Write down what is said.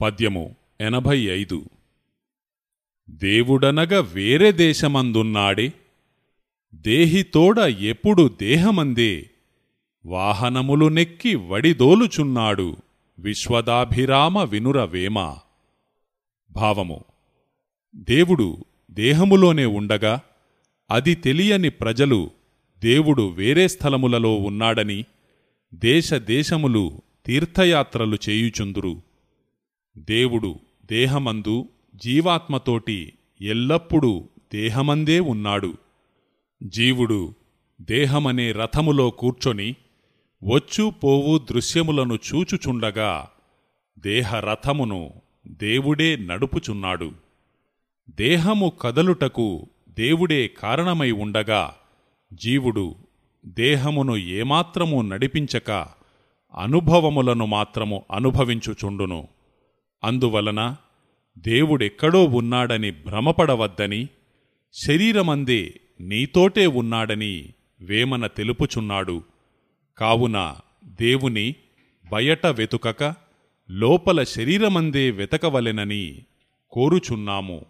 పద్యము ఎనభై ఐదు దేవుడనగ వేరే దేశమందున్నాడే దేహితోడ ఎప్పుడు దేహమందే వాహనములు నెక్కి వడిదోలుచున్నాడు విశ్వదాభిరామ వినురవేమ. భావము దేవుడు దేహములోనే ఉండగా అది తెలియని ప్రజలు దేవుడు వేరే స్థలములలో ఉన్నాడని దేశదేశములు తీర్థయాత్రలు చేయుచుందురు. దేవుడు దేహమందు జీవాత్మతోటి ఎల్లప్పుడూ దేహమందే ఉన్నాడు. జీవుడు దేహమనే రథములో కూర్చొని వచ్చు పోవు దృశ్యములను చూచుచుండగా దేహరథమును దేవుడే నడుపుచున్నాడు. దేహము కదలుటకు దేవుడే కారణమై ఉండగా జీవుడు దేహమును ఏమాత్రము నడిపించక అనుభవములను మాత్రము అనుభవించుచుండును. అందువలన దేవుడెక్కడో ఉన్నాడని భ్రమపడవద్దని శరీరమందే నీతోటే ఉన్నాడని వేమన తెలుపుచున్నాడు. కావున దేవుని బయట వెతుకక లోపల శరీరమందే వెతకవలెనని కోరుచున్నాము.